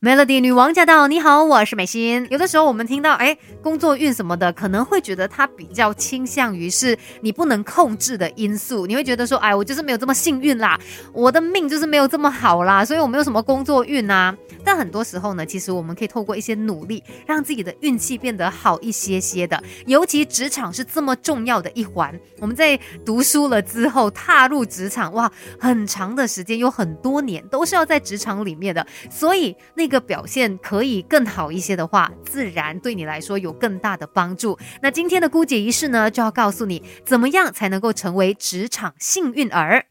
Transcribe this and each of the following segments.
Melody 女王驾到！你好，我是美心。有的时候我们听到哎工作运什么的，可能会觉得它比较倾向于是你不能控制的因素。你会觉得说，哎，我就是没有这么幸运啦，我的命就是没有这么好啦，所以我没有什么工作运啊。但很多时候呢，其实我们可以透过一些努力，让自己的运气变得好一些些的。尤其职场是这么重要的一环，我们在读书了之后踏入职场，哇，很长的时间，有很多年都是要在职场里面的，所以那一。个表现可以更好一些的话，自然对你来说有更大的帮助。那今天的姑姐仪式呢，就要告诉你怎么样才能够成为职场幸运儿。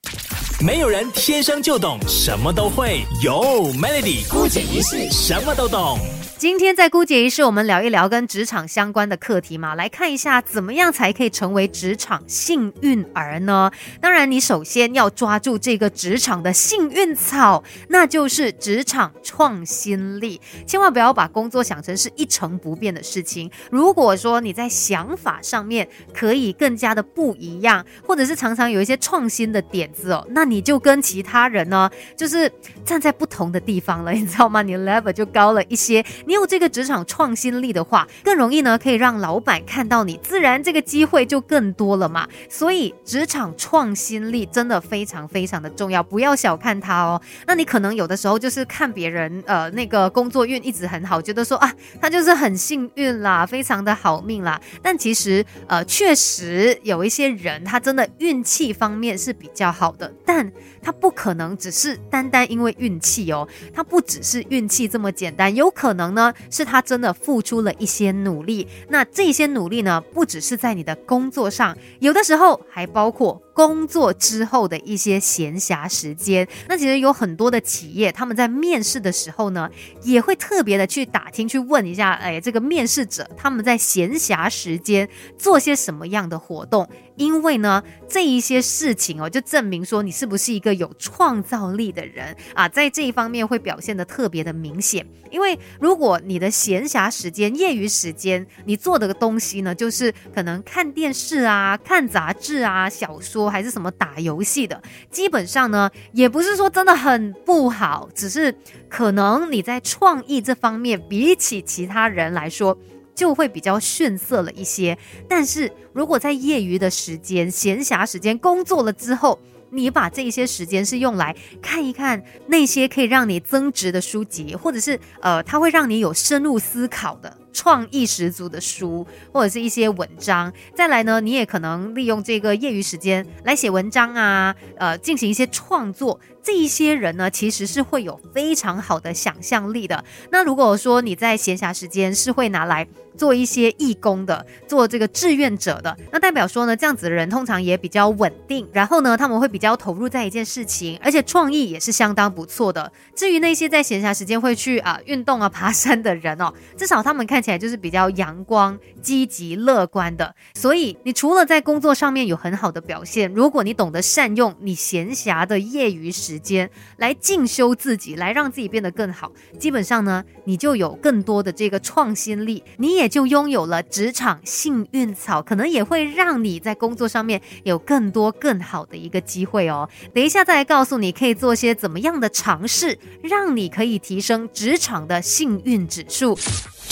没有人天生就懂什么都会，有 Melody 姑姐仪式什么都懂。今天在姑姐仪式，我们聊一聊跟职场相关的课题嘛，来看一下怎么样才可以成为职场幸运儿呢？当然，你首先要抓住这个职场的幸运草，那就是职场创新力。千万不要把工作想成是一成不变的事情。如果说你在想法上面可以更加的不一样，或者是常常有一些创新的点子哦，那你你就跟其他人呢，就是站在不同的地方了，你知道吗？你 level 就高了一些。你。你有这个职场创新力的话，更容易呢，可以让老板看到你，自然这个机会就更多了嘛。所以职场创新力真的非常非常的重要，不要小看它哦。那你可能有的时候就是看别人，呃，那个工作运一直很好，觉得说啊，他就是很幸运啦，非常的好命啦。但其实，呃，确实有一些人，他真的运气方面是比较好的，但但他不可能只是单单因为运气哦，他不只是运气这么简单，有可能呢。是他真的付出了一些努力，那这些努力呢，不只是在你的工作上，有的时候还包括。工作之后的一些闲暇时间，那其实有很多的企业，他们在面试的时候呢，也会特别的去打听、去问一下，哎，这个面试者他们在闲暇时间做些什么样的活动？因为呢，这一些事情哦，就证明说你是不是一个有创造力的人啊，在这一方面会表现的特别的明显。因为如果你的闲暇时间、业余时间，你做的东西呢，就是可能看电视啊、看杂志啊、小说。还是什么打游戏的，基本上呢，也不是说真的很不好，只是可能你在创意这方面比起其他人来说，就会比较逊色了一些。但是如果在业余的时间、闲暇时间工作了之后，你把这一些时间是用来看一看那些可以让你增值的书籍，或者是呃，它会让你有深入思考的。创意十足的书，或者是一些文章。再来呢，你也可能利用这个业余时间来写文章啊，呃，进行一些创作。这一些人呢，其实是会有非常好的想象力的。那如果说你在闲暇时间是会拿来做一些义工的，做这个志愿者的，那代表说呢，这样子的人通常也比较稳定。然后呢，他们会比较投入在一件事情，而且创意也是相当不错的。至于那些在闲暇时间会去啊运动啊爬山的人哦，至少他们看起来就是比较阳光、积极、乐观的。所以你除了在工作上面有很好的表现，如果你懂得善用你闲暇的业余时，间来进修自己，来让自己变得更好。基本上呢，你就有更多的这个创新力，你也也就拥有了职场幸运草，可能也会让你在工作上面有更多更好的一个机会哦。等一下再来告诉你，可以做些怎么样的尝试，让你可以提升职场的幸运指数。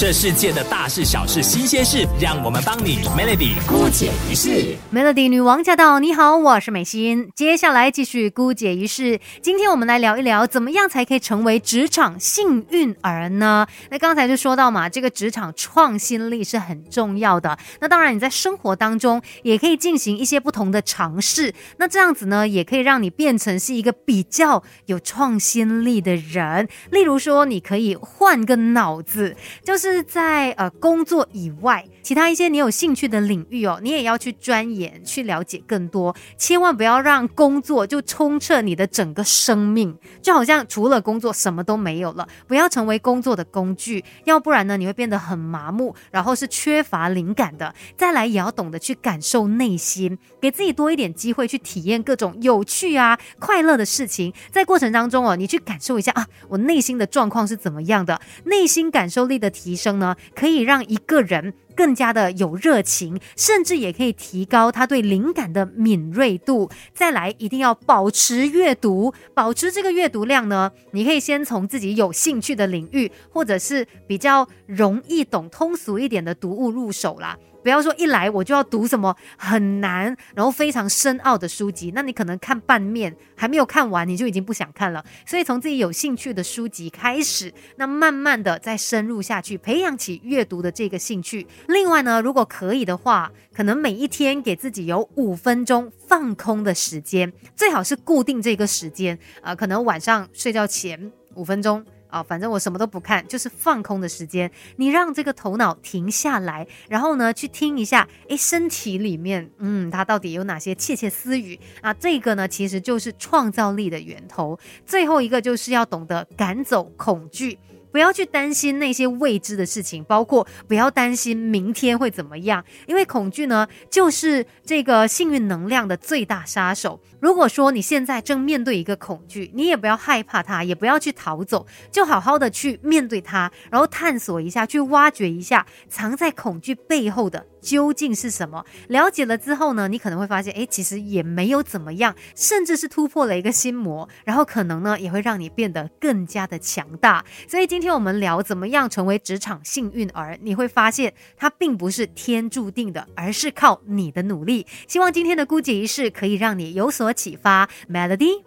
这世界的大事小事新鲜事，让我们帮你 Melody 姑解一世。Melody 女王驾到！你好，我是美心。接下来继续姑解一世。今天我们来聊一聊，怎么样才可以成为职场幸运儿呢？那刚才就说到嘛，这个职场创新力是很重要的。那当然，你在生活当中也可以进行一些不同的尝试。那这样子呢，也可以让你变成是一个比较有创新力的人。例如说，你可以换个脑子，就是。是在呃工作以外，其他一些你有兴趣的领域哦，你也要去钻研、去了解更多。千万不要让工作就充斥你的整个生命，就好像除了工作什么都没有了。不要成为工作的工具，要不然呢，你会变得很麻木，然后是缺乏灵感的。再来，也要懂得去感受内心，给自己多一点机会去体验各种有趣啊、快乐的事情。在过程当中哦，你去感受一下啊，我内心的状况是怎么样的，内心感受力的提。生呢，可以让一个人更加的有热情，甚至也可以提高他对灵感的敏锐度。再来，一定要保持阅读，保持这个阅读量呢，你可以先从自己有兴趣的领域，或者是比较容易懂、通俗一点的读物入手啦。不要说一来我就要读什么很难，然后非常深奥的书籍，那你可能看半面还没有看完，你就已经不想看了。所以从自己有兴趣的书籍开始，那慢慢的再深入下去，培养起阅读的这个兴趣。另外呢，如果可以的话，可能每一天给自己有五分钟放空的时间，最好是固定这个时间，呃，可能晚上睡觉前五分钟。啊，反正我什么都不看，就是放空的时间。你让这个头脑停下来，然后呢，去听一下，诶，身体里面，嗯，它到底有哪些窃窃私语啊？这个呢，其实就是创造力的源头。最后一个就是要懂得赶走恐惧。不要去担心那些未知的事情，包括不要担心明天会怎么样，因为恐惧呢，就是这个幸运能量的最大杀手。如果说你现在正面对一个恐惧，你也不要害怕它，也不要去逃走，就好好的去面对它，然后探索一下，去挖掘一下藏在恐惧背后的。究竟是什么？了解了之后呢，你可能会发现，哎，其实也没有怎么样，甚至是突破了一个心魔，然后可能呢，也会让你变得更加的强大。所以今今天我们聊怎么样成为职场幸运儿，你会发现它并不是天注定的，而是靠你的努力。希望今天的姑姐仪式可以让你有所启发。Melody。